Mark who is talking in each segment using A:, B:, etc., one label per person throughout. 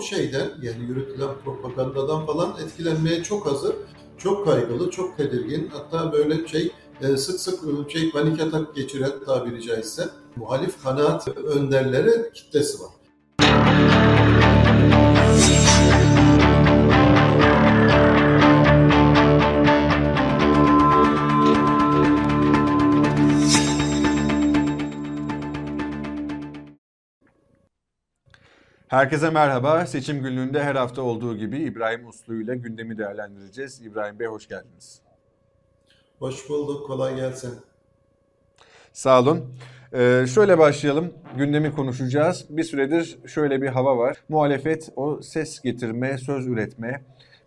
A: bu şeyden yani yürütülen propagandadan falan etkilenmeye çok hazır, çok kaygılı, çok tedirgin. Hatta böyle şey e, sık sık şey panik atak geçiren tabiri caizse muhalif kanaat önderleri kitlesi var.
B: Herkese merhaba. Seçim günlüğünde her hafta olduğu gibi İbrahim Uslu ile gündemi değerlendireceğiz. İbrahim Bey hoş geldiniz.
A: Hoş bulduk. Kolay gelsin.
B: Sağ olun. Ee, şöyle başlayalım. Gündemi konuşacağız. Bir süredir şöyle bir hava var. Muhalefet o ses getirme, söz üretme,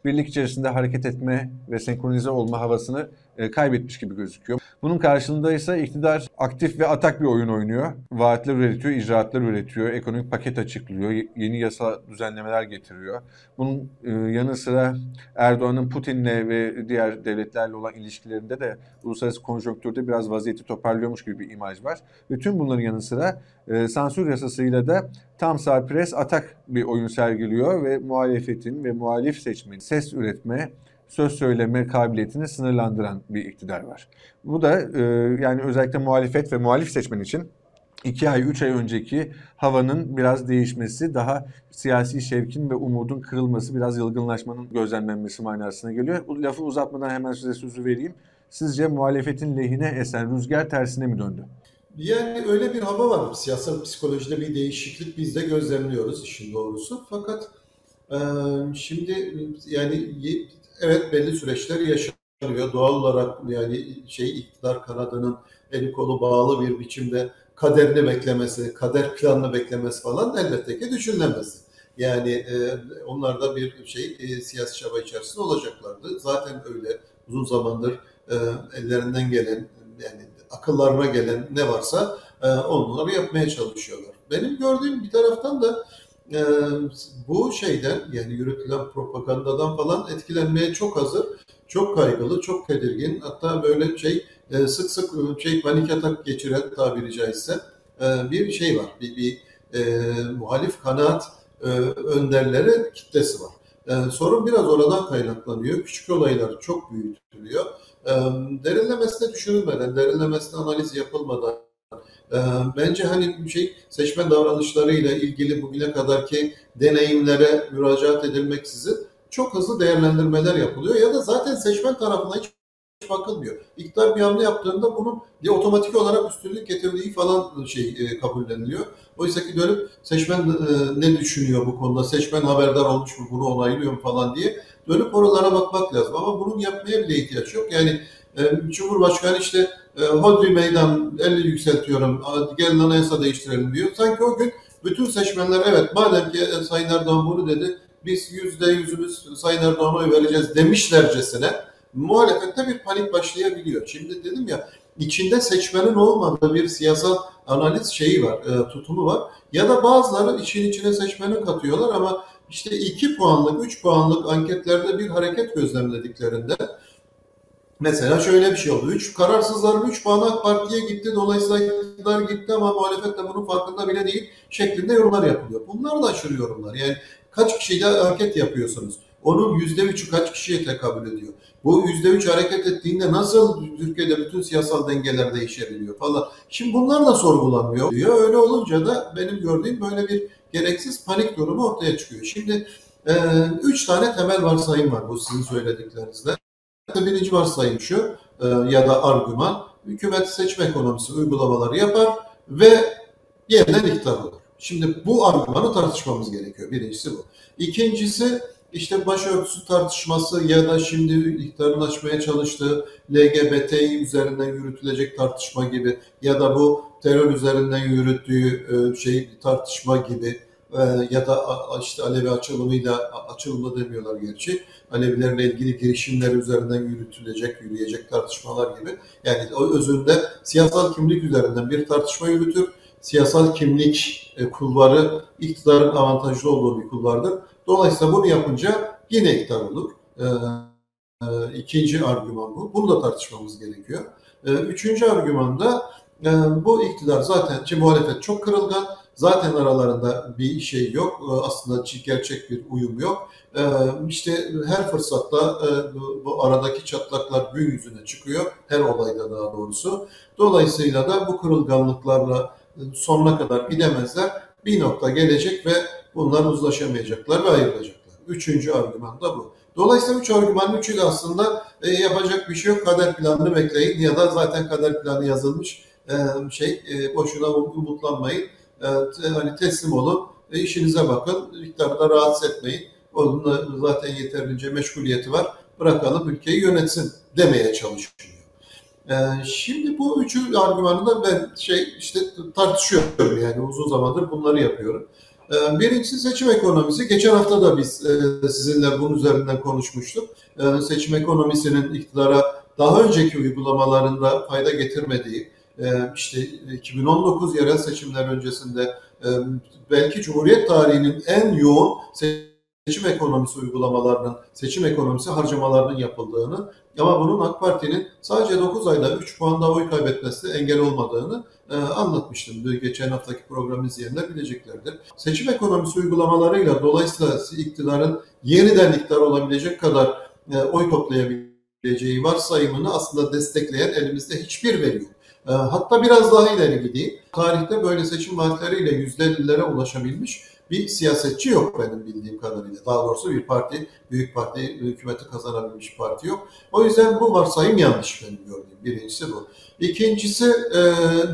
B: birlik içerisinde hareket etme ve senkronize olma havasını e, kaybetmiş gibi gözüküyor. Bunun karşılığında ise iktidar aktif ve atak bir oyun oynuyor. Vaatler üretiyor, icraatlar üretiyor, ekonomik paket açıklıyor, yeni yasa düzenlemeler getiriyor. Bunun e, yanı sıra Erdoğan'ın Putin'le ve diğer devletlerle olan ilişkilerinde de uluslararası konjonktürde biraz vaziyeti toparlıyormuş gibi bir imaj var. Ve tüm bunların yanı sıra e, sansür yasasıyla da tam sağ pres atak bir oyun sergiliyor ve muhalefetin ve muhalif seçmenin ses üretme, söz söyleme kabiliyetini sınırlandıran bir iktidar var. Bu da e, yani özellikle muhalefet ve muhalif seçmen için 2 ay, 3 ay önceki havanın biraz değişmesi, daha siyasi şevkin ve umudun kırılması, biraz yılgınlaşmanın gözlemlenmesi manasına geliyor. Bu lafı uzatmadan hemen size sözü vereyim. Sizce muhalefetin lehine esen rüzgar tersine mi döndü?
A: Yani öyle bir hava var. Siyasal psikolojide bir değişiklik biz de gözlemliyoruz işin doğrusu. Fakat e, şimdi yani evet belli süreçler yaşanıyor. Doğal olarak yani şey iktidar kanadının eli kolu bağlı bir biçimde kaderini beklemesi, kader planını beklemesi falan elbette ki düşünülemez. Yani e, onlar da bir şey e, siyasi çaba içerisinde olacaklardı. Zaten öyle uzun zamandır e, ellerinden gelen yani akıllarına gelen ne varsa e, onları yapmaya çalışıyorlar. Benim gördüğüm bir taraftan da e, bu şeyden yani yürütülen propagandadan falan etkilenmeye çok hazır, çok kaygılı, çok tedirgin. Hatta böyle şey e, sık sık şey panik atak geçiren tabiri caizse e, bir şey var. Bir, bir e, muhalif kanaat e, önderleri kitlesi var. E, sorun biraz oradan kaynaklanıyor. Küçük olaylar çok büyütülüyor. E, derinlemesine düşünülmeden, derinlemesine analiz yapılmadan bence hani şey seçmen davranışlarıyla ilgili bugüne kadarki deneyimlere müracaat edilmeksizin çok hızlı değerlendirmeler yapılıyor ya da zaten seçmen tarafına hiç bakılmıyor. İktidar bir hamle yaptığında bunun bir otomatik olarak üstünlük getirdiği falan şey e, kabulleniliyor. Oysa ki dönüp seçmen e, ne düşünüyor bu konuda, seçmen haberdar olmuş mu, bunu onaylıyor mu falan diye dönüp oralara bakmak lazım. Ama bunun yapmaya bile ihtiyaç yok. Yani e, Cumhurbaşkanı işte e, hodri meydan 50 yükseltiyorum, gelin anayasa değiştirelim diyor. Sanki o gün bütün seçmenler evet madem ki e, Sayın Erdoğan bunu dedi, biz yüzde yüzümüz Sayın Erdoğan'a oy vereceğiz demişlercesine muhalefette bir panik başlayabiliyor. Şimdi dedim ya içinde seçmenin olmadığı bir siyasal analiz şeyi var, e, tutumu var. Ya da bazıları için içine seçmeni katıyorlar ama işte 2 puanlık, 3 puanlık anketlerde bir hareket gözlemlediklerinde Mesela şöyle bir şey oldu. Üç, kararsızların 3 puanı Parti'ye gitti. Dolayısıyla iktidar gitti ama muhalefet de bunun farkında bile değil şeklinde yorumlar yapılıyor. Bunlar da aşırı yorumlar. Yani kaç kişiyle hareket yapıyorsunuz? Onun yüzde üçü kaç kişiye tekabül ediyor? Bu yüzde üç hareket ettiğinde nasıl Türkiye'de bütün siyasal dengeler değişebiliyor falan. Şimdi bunlar da sorgulanmıyor diyor. Öyle olunca da benim gördüğüm böyle bir gereksiz panik durumu ortaya çıkıyor. Şimdi e, üç tane temel varsayım var bu sizin söylediklerinizde. Birinci varsayım şu e, ya da argüman, hükümet seçme ekonomisi uygulamaları yapar ve yeniden iktidar olur. Şimdi bu argümanı tartışmamız gerekiyor. Birincisi bu. İkincisi işte başörtüsü tartışması ya da şimdi iktidarın açmaya çalıştığı LGBT üzerinden yürütülecek tartışma gibi ya da bu terör üzerinden yürüttüğü e, şey tartışma gibi ya da işte Alevi açılımıyla açılımı demiyorlar gerçi. Alevilerle ilgili girişimler üzerinden yürütülecek, yürüyecek tartışmalar gibi. Yani o özünde siyasal kimlik üzerinden bir tartışma yürütür. Siyasal kimlik e, kulvarı iktidarın avantajlı olduğu bir kulvardır. Dolayısıyla bunu yapınca yine iktidar olur. E, e, ikinci argüman bu. Bunu da tartışmamız gerekiyor. E, üçüncü argüman da E, bu iktidar zaten, muhalefet çok kırılgan, zaten aralarında bir şey yok, e, aslında gerçek bir uyum yok. E, işte her fırsatta e, bu, aradaki çatlaklar gün yüzüne çıkıyor, her olayda daha doğrusu. Dolayısıyla da bu kırılganlıklarla e, sonuna kadar gidemezler. Bir nokta gelecek ve bunlar uzlaşamayacaklar ve ayrılacaklar. Üçüncü argüman da bu. Dolayısıyla üç argümanın üçü de aslında e, yapacak bir şey yok. Kader planını bekleyin ya da zaten kader planı yazılmış şey boşuna umutlanmayın. E, hani teslim olun, e, işinize bakın, iktidarda rahatsız etmeyin. Onun zaten yeterince meşguliyeti var. Bırakalım ülkeyi yönetsin demeye çalışıyor. Ee, şimdi bu üçü argümanı da ben şey işte tartışıyorum yani uzun zamandır bunları yapıyorum. Ee, birincisi seçim ekonomisi. Geçen hafta da biz e, sizinle bunun üzerinden konuşmuştuk. Ee, seçim ekonomisinin iktidara daha önceki uygulamalarında fayda getirmediği, e, işte 2019 yerel seçimler öncesinde e, belki Cumhuriyet tarihinin en yoğun seçim ekonomisi uygulamalarının, seçim ekonomisi harcamalarının yapıldığını ama bunun AK Parti'nin sadece 9 ayda 3 puanda oy kaybetmesi engel olmadığını e, anlatmıştım. Geçen haftaki programı izleyenler bileceklerdir. Seçim ekonomisi uygulamalarıyla dolayısıyla iktidarın yeniden iktidar olabilecek kadar e, oy toplayabileceği varsayımını aslında destekleyen elimizde hiçbir veri yok. E, hatta biraz daha ileri gideyim. Tarihte böyle seçim vaatleriyle %50'lere ulaşabilmiş bir siyasetçi yok benim bildiğim kadarıyla. Daha doğrusu bir parti, büyük parti, hükümeti kazanabilmiş parti yok. O yüzden bu varsayım yanlış benim gördüğüm. Birincisi bu. İkincisi e,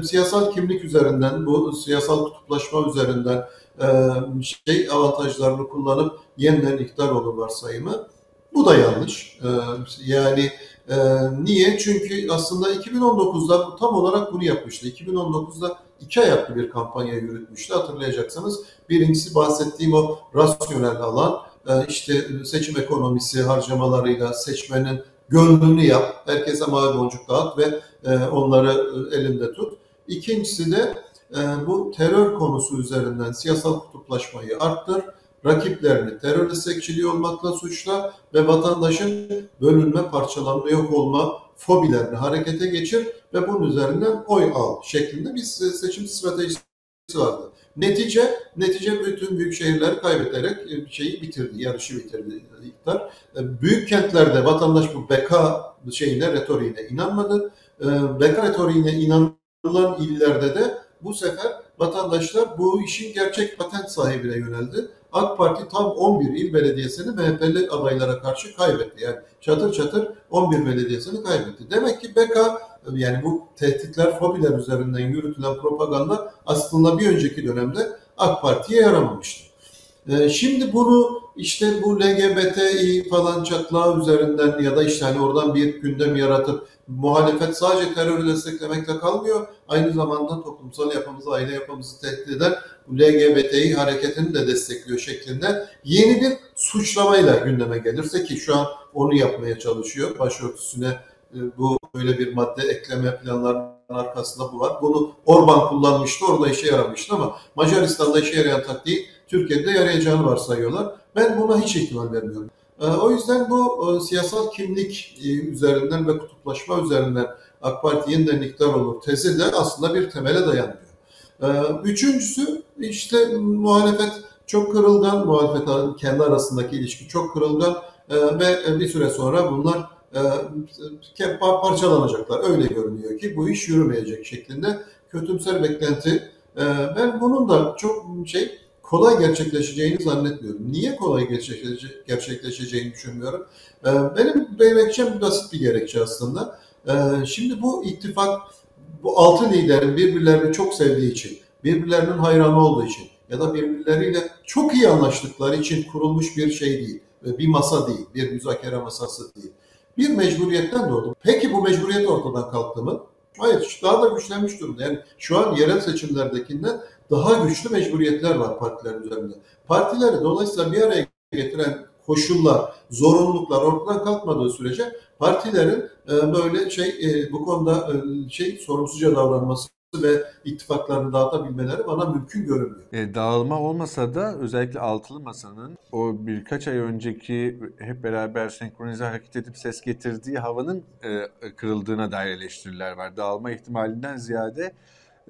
A: siyasal kimlik üzerinden, bu siyasal kutuplaşma üzerinden e, şey avantajlarını kullanıp yeniden iktidar olur varsayımı. Bu da yanlış. E, yani e, niye? Çünkü aslında 2019'da tam olarak bunu yapmıştı. 2019'da iki ayaklı bir kampanya yürütmüştü hatırlayacaksınız. Birincisi bahsettiğim o rasyonel alan, e, işte seçim ekonomisi harcamalarıyla seçmenin gönlünü yap, herkese mavi boncuk dağıt ve e, onları e, elinde tut. İkincisi de bu terör konusu üzerinden siyasal kutuplaşmayı arttır, rakiplerini terör destekçiliği olmakla suçla ve vatandaşın bölünme, parçalanma, yok olma fobilerini harekete geçir ve bunun üzerinden oy al şeklinde bir seçim stratejisi vardı. Netice, netice bütün büyük şehirleri kaybeterek e, şeyi bitirdi, yarışı bitirdi iktidar. E, büyük kentlerde vatandaş bu beka şeyine, retoriğine inanmadı. E, beka retoriğine inanılan illerde de bu sefer vatandaşlar bu işin gerçek patent sahibine yöneldi. AK Parti tam 11 il belediyesini MHP'li adaylara karşı kaybetti. Yani çatır çatır 11 belediyesini kaybetti. Demek ki BK yani bu tehditler, fobiler üzerinden yürütülen propaganda aslında bir önceki dönemde AK Parti'ye yaramamıştı. Ee, şimdi bunu işte bu LGBTİ falan çatlağı üzerinden ya da işte hani oradan bir gündem yaratıp muhalefet sadece terörü desteklemekle kalmıyor. Aynı zamanda toplumsal yapımızı, aile yapımızı tehdit eden bu LGBTİ hareketini de destekliyor şeklinde yeni bir suçlamayla gündeme gelirse ki şu an onu yapmaya çalışıyor. Başörtüsüne e, bu böyle bir madde ekleme planlarının arkasında bu var. Bunu Orban kullanmıştı, orada işe yaramıştı ama Macaristan'da işe yarayan taktiği Türkiye'de yarayacağını varsayıyorlar. Ben buna hiç ihtimal vermiyorum. Ee, o yüzden bu e, siyasal kimlik e, üzerinden ve kutuplaşma üzerinden AK Parti yeniden iktidar olur tezi de aslında bir temele dayanıyor. Ee, üçüncüsü işte muhalefet çok kırılgan, muhalefet kendi arasındaki ilişki çok kırılgan e, ve bir süre sonra bunlar parçalanacaklar. Öyle görünüyor ki bu iş yürümeyecek şeklinde kötümser beklenti. Ben bunun da çok şey kolay gerçekleşeceğini zannetmiyorum. Niye kolay gerçekleşeceğini düşünmüyorum. Ee, benim gerekçem basit bir gerekçe aslında. Ee, şimdi bu ittifak, bu altı liderin birbirlerini çok sevdiği için, birbirlerinin hayranı olduğu için ya da birbirleriyle çok iyi anlaştıkları için kurulmuş bir şey değil. Bir masa değil, bir müzakere masası değil. Bir mecburiyetten doğdu. Peki bu mecburiyet ortadan kalktı mı? Hayır, daha da güçlenmiş durumda. Yani şu an yerel seçimlerdekinden daha güçlü mecburiyetler var partilerin üzerinde. Partileri dolayısıyla bir araya getiren koşullar, zorunluluklar ortadan kalkmadığı sürece partilerin e, böyle şey e, bu konuda e, şey sorumsuzca davranması ve ittifaklarını dağıtabilmeleri bana mümkün görünmüyor.
B: E, dağılma olmasa da özellikle altılı masanın o birkaç ay önceki hep beraber senkronize hareket edip ses getirdiği havanın e, kırıldığına dair eleştiriler var. Dağılma ihtimalinden ziyade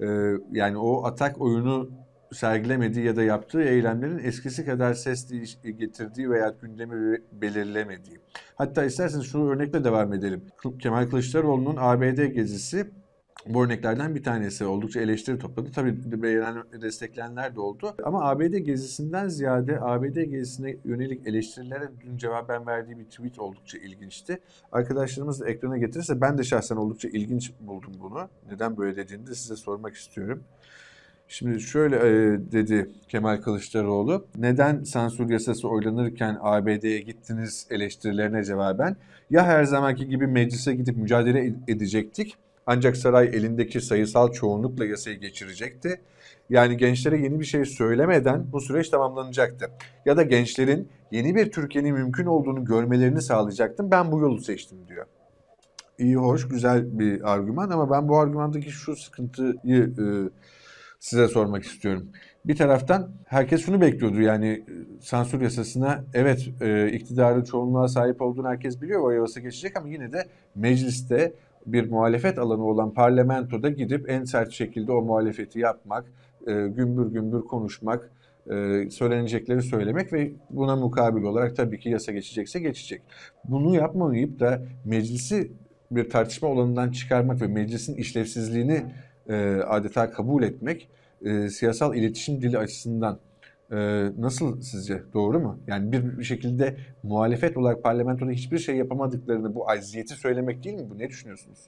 B: e, yani o atak oyunu sergilemediği ya da yaptığı eylemlerin eskisi kadar ses getirdiği veya gündemi belirlemediği. Hatta isterseniz şu örnekle devam edelim. Kemal Kılıçdaroğlu'nun ABD gezisi bu örneklerden bir tanesi oldukça eleştiri topladı. Tabii beğenen, destekleyenler de oldu. Ama ABD gezisinden ziyade ABD gezisine yönelik eleştirilere dün cevaben verdiği bir tweet oldukça ilginçti. Arkadaşlarımız da ekrana getirirse ben de şahsen oldukça ilginç buldum bunu. Neden böyle dediğini de size sormak istiyorum. Şimdi şöyle e, dedi Kemal Kılıçdaroğlu. Neden sansür yasası oylanırken ABD'ye gittiniz eleştirilerine cevaben? Ya her zamanki gibi meclise gidip mücadele edecektik ancak saray elindeki sayısal çoğunlukla yasayı geçirecekti. Yani gençlere yeni bir şey söylemeden bu süreç tamamlanacaktı. Ya da gençlerin yeni bir Türkiye'nin mümkün olduğunu görmelerini sağlayacaktım. Ben bu yolu seçtim diyor. İyi, hoş, güzel bir argüman ama ben bu argümandaki şu sıkıntıyı e, size sormak istiyorum. Bir taraftan herkes şunu bekliyordu yani e, sansür yasasına evet e, iktidarın çoğunluğa sahip olduğunu herkes biliyor o yasa geçecek ama yine de mecliste bir muhalefet alanı olan parlamentoda gidip en sert şekilde o muhalefeti yapmak, e, gümbür gümbür konuşmak, e, söylenecekleri söylemek ve buna mukabil olarak tabii ki yasa geçecekse geçecek. Bunu yapmayıp da meclisi bir tartışma alanından çıkarmak ve meclisin işlevsizliğini e, adeta kabul etmek e, siyasal iletişim dili açısından e, nasıl sizce doğru mu? Yani bir şekilde muhalefet olarak parlamentoda hiçbir şey yapamadıklarını bu acziyeti söylemek değil mi? Bu ne düşünüyorsunuz?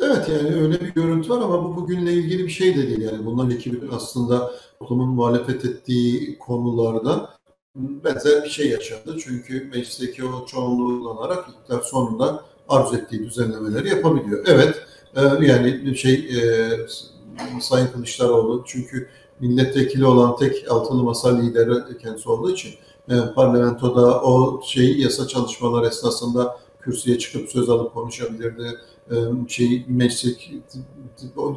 A: Evet yani öyle bir görüntü var ama bu bugünle ilgili bir şey de değil. Yani bunlar ekibin aslında toplumun muhalefet ettiği konularda benzer bir şey yaşandı. Çünkü meclisteki o çoğunluğu kullanarak iktidar sonunda arzu ettiği düzenlemeleri yapabiliyor. Evet e, yani şey e, Sayın Kılıçdaroğlu çünkü milletvekili olan tek altılı masa lideri kendisi olduğu için e, parlamentoda o şey yasa çalışmalar esnasında kürsüye çıkıp söz alıp konuşabilirdi. E, şey meclis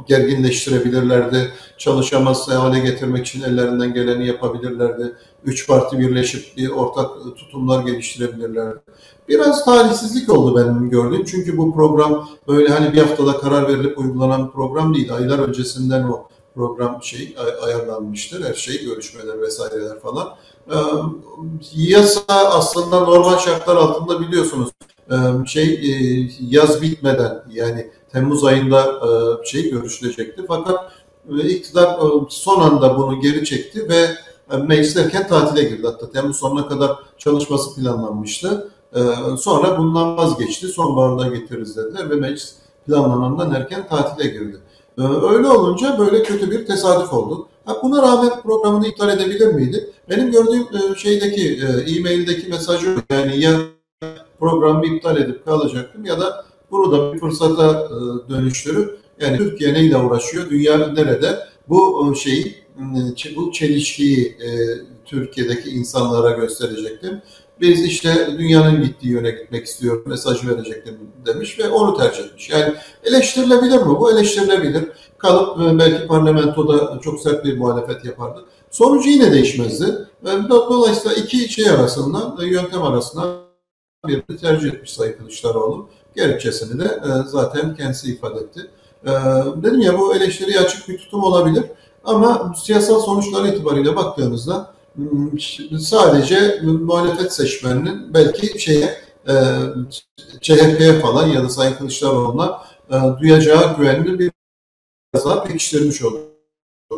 A: gerginleştirebilirlerdi. Çalışamaz hale getirmek için ellerinden geleni yapabilirlerdi. Üç parti birleşip bir ortak tutumlar geliştirebilirlerdi. Biraz talihsizlik oldu benim gördüğüm. Çünkü bu program böyle hani bir haftada karar verilip uygulanan bir program değil. Aylar öncesinden o program şey ayarlanmıştır. Her şey görüşmeler vesaireler falan. Ee, yasa aslında normal şartlar altında biliyorsunuz şey yaz bitmeden yani Temmuz ayında şey görüşülecekti. Fakat iktidar son anda bunu geri çekti ve meclis erken tatile girdi. Hatta Temmuz sonuna kadar çalışması planlanmıştı. Sonra bundan vazgeçti. Sonbaharda getiririz dediler ve meclis planlanandan erken tatile girdi. Öyle olunca böyle kötü bir tesadüf oldu. buna rağmen programını iptal edebilir miydi? Benim gördüğüm şeydeki e-maildeki mesajı yani ya programı iptal edip kalacaktım ya da bunu da bir fırsata dönüştürüp yani Türkiye neyle uğraşıyor, dünya nerede bu şeyi bu çelişkiyi Türkiye'deki insanlara gösterecektim. Biz işte dünyanın gittiği yöne gitmek istiyoruz, mesaj verecektim demiş ve onu tercih etmiş. Yani eleştirilebilir mi? Bu eleştirilebilir. Kalıp e, belki parlamentoda çok sert bir muhalefet yapardı. Sonucu yine değişmezdi. Dolayısıyla iki şey arasında, e, yöntem arasında birini tercih etmiş Sayın Kılıçdaroğlu. Gerekçesini de e, zaten kendisi ifade etti. Dedim ya bu eleştiriye açık bir tutum olabilir. Ama siyasal sonuçları itibariyle baktığımızda sadece muhalefet seçmeninin belki şeye e, CHP'ye falan ya da Sayın Kılıçdaroğlu'na e, duyacağı güvenini biraz daha pekiştirmiş olur.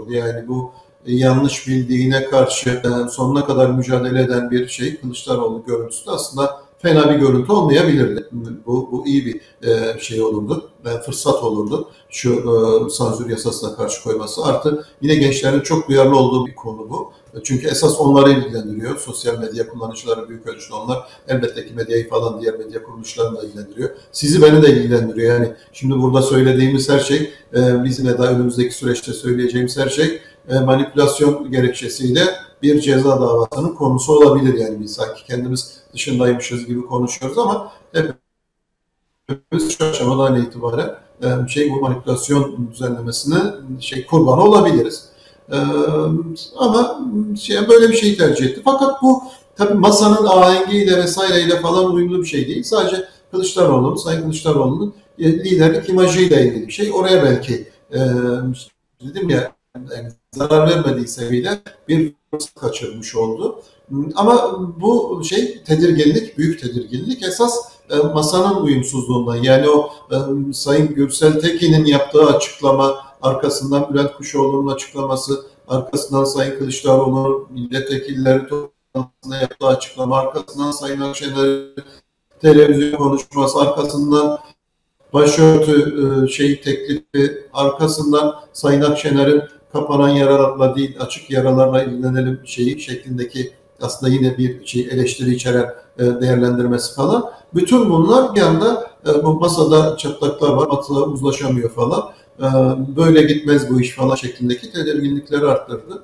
A: Yani bu yanlış bildiğine karşı e, sonuna kadar mücadele eden bir şey Kılıçdaroğlu görüntüsü de aslında fena bir görüntü olmayabilirdi. Bu, bu iyi bir e, şey olurdu, e, fırsat olurdu şu sansür yasasına karşı koyması. Artı yine gençlerin çok duyarlı olduğu bir konu bu. Çünkü esas onları ilgilendiriyor. Sosyal medya kullanıcıları büyük ölçüde onlar. Elbette ki medyayı falan diğer medya kuruluşlarını da ilgilendiriyor. Sizi beni de ilgilendiriyor. Yani şimdi burada söylediğimiz her şey, e, bizim daha önümüzdeki süreçte söyleyeceğimiz her şey e, manipülasyon gerekçesiyle bir ceza davasının konusu olabilir. Yani biz sanki kendimiz dışındaymışız gibi konuşuyoruz ama hep şu aşamadan itibaren e, şey bu manipülasyon düzenlemesine şey kurban olabiliriz. E, ama şey, böyle bir şeyi tercih etti. Fakat bu tabii masanın ahengiyle vesaireyle falan uyumlu bir şey değil. Sadece Kılıçdaroğlu'nun, Sayın Kılıçdaroğlu'nun e, liderlik imajıyla ilgili bir şey. Oraya belki e, dedim ya zarar vermediyse bile bir fırsat kaçırmış oldu. Ama bu şey tedirginlik, büyük tedirginlik esas e, masanın uyumsuzluğundan. Yani o e, Sayın Gürsel Tekin'in yaptığı açıklama, arkasından Bülent Kuşoğlu'nun açıklaması, arkasından Sayın Kılıçdaroğlu'nun milletvekilleri toplantısında yaptığı açıklama, arkasından Sayın Akşener'in televizyon konuşması, arkasından başörtü e, şey teklifi, arkasından Sayın Akşener'in kapanan yaralarla değil açık yaralarla ilgilenelim şeyi şeklindeki aslında yine bir şey eleştiri içeren e, değerlendirmesi falan. Bütün bunlar bir anda e, bu masada çatlaklar var, masada uzlaşamıyor falan. E, böyle gitmez bu iş falan şeklindeki tedirginlikleri arttırdı.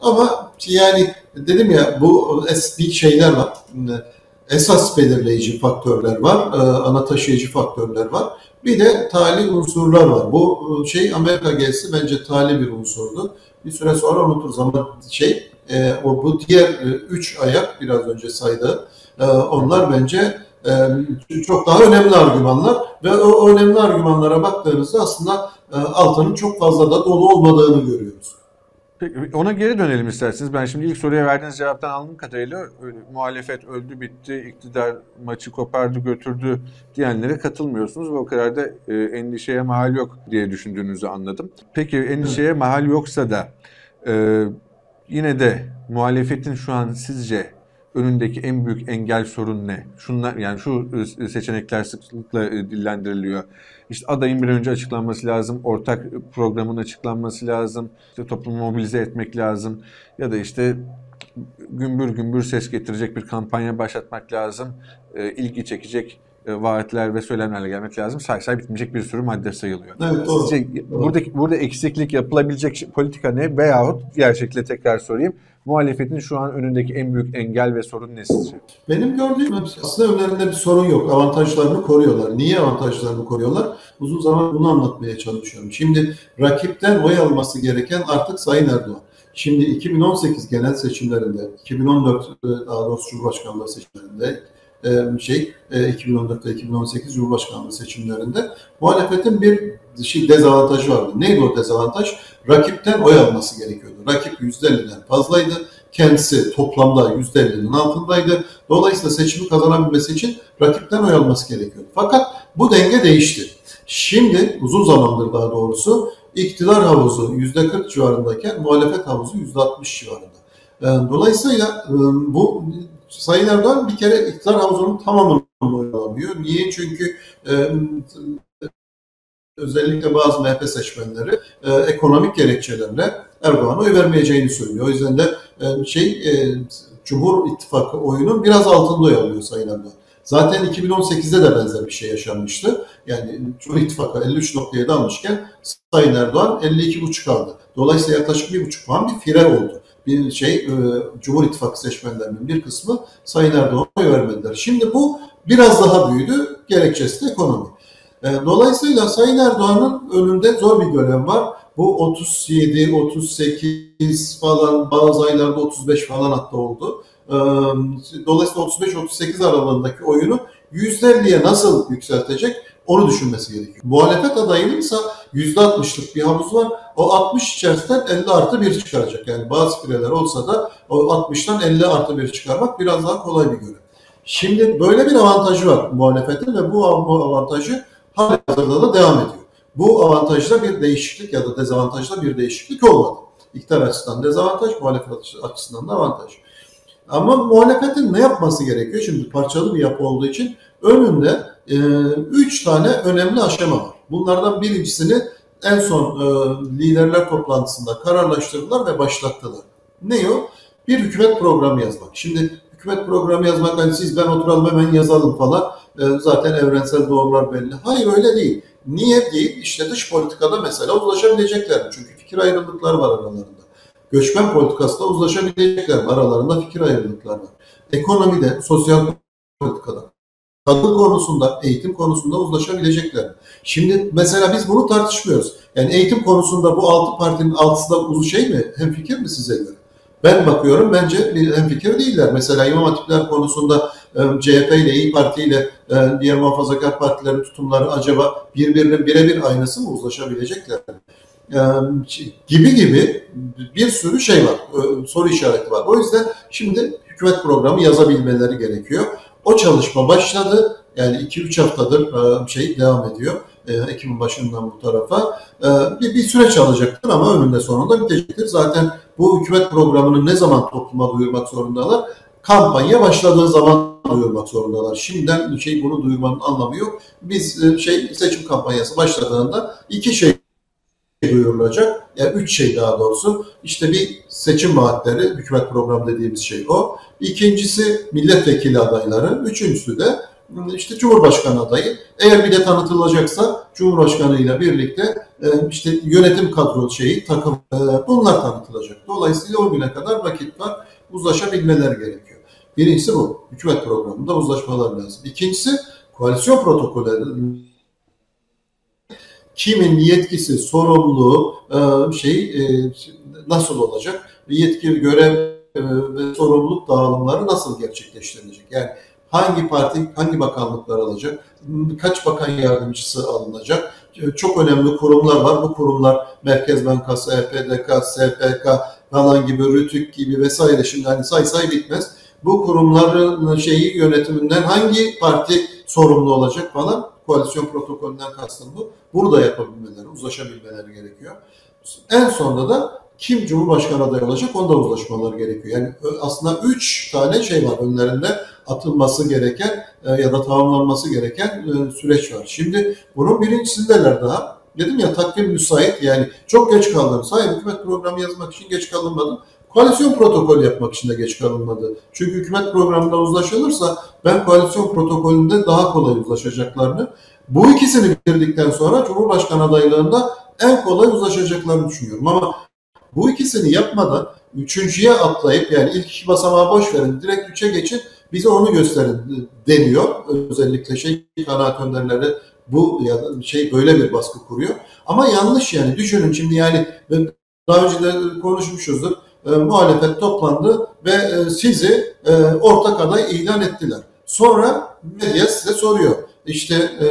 A: Ama yani dedim ya bu bir şeyler var. Esas belirleyici faktörler var, ana taşıyıcı faktörler var. Bir de tali unsurlar var. Bu şey Amerika gezisi bence tali bir unsurdu. Bir süre sonra unuturuz ama şey e, o bu diğer e, üç ayak biraz önce saydı. E, onlar bence e, çok daha önemli argümanlar ve o önemli argümanlara baktığımızda aslında altının çok fazla da dolu olmadığını görüyoruz.
B: Peki, ona geri dönelim isterseniz. Ben şimdi ilk soruya verdiğiniz cevaptan aldığım kadarıyla muhalefet öldü bitti, iktidar maçı kopardı götürdü diyenlere katılmıyorsunuz ve o kadar da e, endişeye mahal yok diye düşündüğünüzü anladım. Peki endişeye mahal yoksa da e, Yine de muhalefetin şu an sizce önündeki en büyük engel sorun ne? Şunlar yani şu e, seçenekler sıklıkla e, dillendiriliyor. İşte adayın bir önce açıklanması lazım, ortak programın açıklanması lazım, işte toplumu mobilize etmek lazım ya da işte gümbür gümbür ses getirecek bir kampanya başlatmak lazım, e, ilgi çekecek vaatler ve söylemlerle gelmek lazım. Say say bitmeyecek bir sürü madde sayılıyor.
A: Evet, doğru.
B: Sizce doğru. buradaki burada eksiklik yapılabilecek politika ne veyahut diğer şekilde tekrar sorayım. Muhalefetin şu an önündeki en büyük engel ve sorun ne sizce?
A: Benim gördüğüm aslında önlerinde bir sorun yok. Avantajlarını koruyorlar. Niye avantajlarını koruyorlar? Uzun zaman bunu anlatmaya çalışıyorum. Şimdi rakipten oy alması gereken artık Sayın Erdoğan. Şimdi 2018 genel seçimlerinde, 2014 e, daha doğrusu Cumhurbaşkanlığı seçimlerinde e, şey 2014 ve 2018 Cumhurbaşkanlığı seçimlerinde muhalefetin bir şey dezavantajı vardı. Neydi o dezavantaj? Rakipten oy alması gerekiyordu. Rakip %50'den fazlaydı. Kendisi toplamda %50'nin altındaydı. Dolayısıyla seçimi kazanabilmesi için rakipten oy alması gerekiyordu. Fakat bu denge değişti. Şimdi uzun zamandır daha doğrusu iktidar havuzu %40 civarındayken muhalefet havuzu %60 civarında. Dolayısıyla bu Sayın Erdoğan bir kere iktidar havuzunun tamamını oynamıyor. Niye? Çünkü e, özellikle bazı MHP seçmenleri e, ekonomik gerekçelerle Erdoğan'a oy vermeyeceğini söylüyor. O yüzden de e, şey e, Cumhur İttifakı oyunun biraz altında oy Sayın Erdoğan. Zaten 2018'de de benzer bir şey yaşanmıştı. Yani Cumhur İttifakı 53.7 almışken Sayın Erdoğan 52.5 aldı. Dolayısıyla yaklaşık 1.5 puan bir fire oldu bir şey e, Cumhur İttifakı seçmenlerinin bir kısmı Sayın Erdoğan'a oy vermediler. Şimdi bu biraz daha büyüdü. Gerekçesi de ekonomi. E, dolayısıyla Sayın Erdoğan'ın önünde zor bir görev var. Bu 37, 38 falan bazı aylarda 35 falan hatta oldu. E, dolayısıyla 35-38 aralığındaki oyunu %50'ye nasıl yükseltecek? Onu düşünmesi gerekiyor. Muhalefet adayının ise %60'lık bir havuz var. O 60 içerisinden 50 artı 1 çıkaracak. Yani bazı fileler olsa da o 60'tan 50 artı 1 çıkarmak biraz daha kolay bir görev. Şimdi böyle bir avantajı var muhalefetin ve bu avantajı hala da devam ediyor. Bu avantajda bir değişiklik ya da dezavantajda bir değişiklik olmadı. İktidar açısından dezavantaj, muhalefet açısından da avantaj. Ama muhalefetin ne yapması gerekiyor? Şimdi parçalı bir yapı olduğu için önünde e, üç tane önemli aşama var. Bunlardan birincisini en son e, liderler toplantısında kararlaştırdılar ve başlattılar. Ne o? Bir hükümet programı yazmak. Şimdi hükümet programı yazmak hani siz ben oturalım hemen yazalım falan e, zaten evrensel doğrular belli. Hayır öyle değil. Niye değil? İşte dış politikada mesela uzlaşabilecekler. Çünkü fikir ayrılıkları var aralarında. Göçmen politikasında uzlaşabilecekler. Aralarında fikir ayrılıkları var. Ekonomide, sosyal politikada, kadın konusunda, eğitim konusunda uzlaşabilecekler. Şimdi mesela biz bunu tartışmıyoruz. Yani eğitim konusunda bu altı partinin altısı da uzun şey mi? Hem fikir mi size göre? Ben bakıyorum bence bir hemfikir değiller. Mesela İmam Hatipler konusunda e, CHP ile İyi Parti ile e, diğer muhafazakar partilerin tutumları acaba birbirinin birebir aynısı mı uzlaşabilecekler? E, gibi gibi bir sürü şey var, soru işareti var. O yüzden şimdi hükümet programı yazabilmeleri gerekiyor. O çalışma başladı. Yani 2-3 haftadır şey devam ediyor. E, Ekim'in başından bu tarafa. E, bir, bir süreç alacaktır ama önünde sonunda bitecektir. Zaten bu hükümet programını ne zaman topluma duyurmak zorundalar? Kampanya başladığı zaman duyurmak zorundalar. Şimdiden şey bunu duyurmanın anlamı yok. Biz e, şey seçim kampanyası başladığında iki şey duyurulacak. Yani üç şey daha doğrusu. İşte bir seçim vaatleri, hükümet programı dediğimiz şey o. İkincisi milletvekili adayları. Üçüncüsü de işte Cumhurbaşkanı adayı. Eğer bir de tanıtılacaksa Cumhurbaşkanı ile birlikte e, işte yönetim kadro şeyi, takım e, bunlar tanıtılacak. Dolayısıyla o güne kadar vakit var. Uzlaşabilmeler gerekiyor. Birincisi bu. Hükümet programında uzlaşmalar lazım. İkincisi koalisyon protokolü kimin yetkisi, sorumluluğu şey nasıl olacak? Yetki, görev ve sorumluluk dağılımları nasıl gerçekleştirilecek? Yani hangi parti hangi bakanlıklar alacak, kaç bakan yardımcısı alınacak. Çok önemli kurumlar var. Bu kurumlar Merkez Bankası, EPDK, SPK falan gibi, RÜTÜK gibi vesaire şimdi hani say say bitmez. Bu kurumların şeyi yönetiminden hangi parti sorumlu olacak falan koalisyon protokolünden kastım bu. Bunu da yapabilmeleri, uzlaşabilmeleri gerekiyor. En sonunda da kim Cumhurbaşkanı adayı olacak onda uzlaşmaları gerekiyor. Yani aslında üç tane şey var önlerinde atılması gereken e, ya da tamamlanması gereken e, süreç var. Şimdi bunun birincisindeler daha. Dedim ya takvim müsait yani çok geç kaldınız. Hayır hükümet programı yazmak için geç kalınmadı. Koalisyon protokolü yapmak için de geç kalınmadı. Çünkü hükümet programında uzlaşılırsa ben koalisyon protokolünde daha kolay uzlaşacaklarını, bu ikisini bitirdikten sonra Cumhurbaşkanı adaylığında en kolay uzlaşacaklarını düşünüyorum. Ama bu ikisini yapmadan üçüncüye atlayıp yani ilk iki basamağı boş verin direkt üçe geçin bize onu gösterin deniyor. Özellikle şey kanaat önderleri bu ya da şey böyle bir baskı kuruyor. Ama yanlış yani düşünün şimdi yani daha önce de konuşmuşuzdur. E, muhalefet toplandı ve e, sizi e, ortak aday ilan ettiler. Sonra medya size soruyor. İşte e,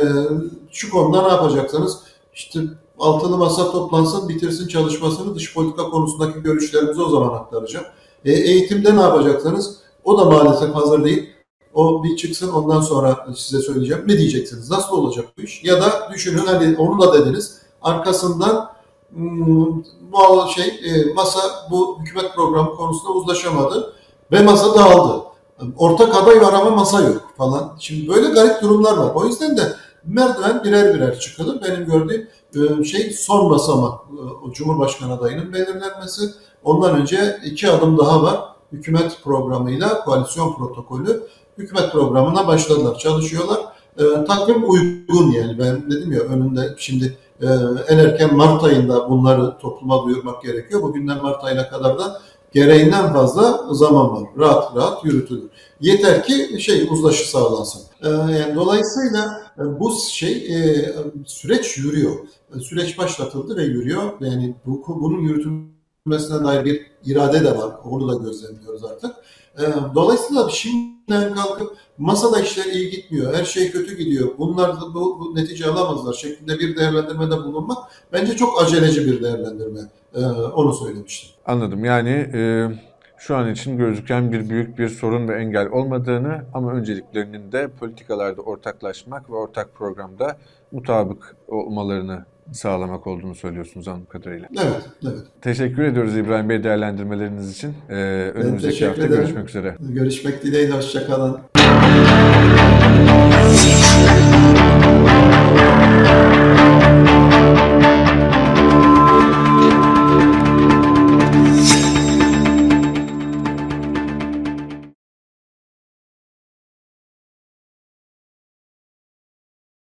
A: şu konuda ne yapacaksınız? İşte altılı masa toplansın, bitirsin çalışmasını, dış politika konusundaki görüşlerimizi o zaman aktaracağım. E, eğitimde ne yapacaksınız? O da maalesef hazır değil. O bir çıksın ondan sonra size söyleyeceğim. Ne diyeceksiniz? Nasıl olacak bu iş? Ya da düşünün hani onu da dediniz. Arkasından bu hmm, şey e, masa bu hükümet programı konusunda uzlaşamadı ve masa dağıldı. Ortak aday var ama masa yok falan. Şimdi böyle garip durumlar var. O yüzden de merdiven birer birer çıkılır. Benim gördüğüm e, şey son basamak e, Cumhurbaşkanı adayının belirlenmesi. Ondan önce iki adım daha var. Hükümet programıyla koalisyon protokolü. Hükümet programına başladılar, çalışıyorlar. E, takvim uygun yani ben dedim ya önünde şimdi e, en erken Mart ayında bunları topluma duyurmak gerekiyor. Bugünden Mart ayına kadar da gereğinden fazla zaman var. Rahat rahat yürütülür. Yeter ki şey uzlaşı sağlansın. E, yani dolayısıyla e, bu şey e, süreç yürüyor. E, süreç başlatıldı ve yürüyor. Yani bu, bunun yürütülmesine dair bir irade de var. Onu da gözlemliyoruz artık. E, dolayısıyla şimdiden kalkıp masada işler iyi gitmiyor, her şey kötü gidiyor, bunlar da bu, bu netice alamazlar şeklinde bir değerlendirmede bulunmak bence çok aceleci bir değerlendirme. Ee, onu söylemiştim.
B: Anladım. Yani e, şu an için gözüken bir büyük bir sorun ve engel olmadığını ama önceliklerinin de politikalarda ortaklaşmak ve ortak programda mutabık olmalarını sağlamak olduğunu söylüyorsunuz anladığım kadarıyla.
A: Evet, evet.
B: Teşekkür ediyoruz İbrahim Bey değerlendirmeleriniz için. Ee, önümüzdeki hafta ederim. görüşmek üzere.
A: Görüşmek dileğiyle, hoşçakalın.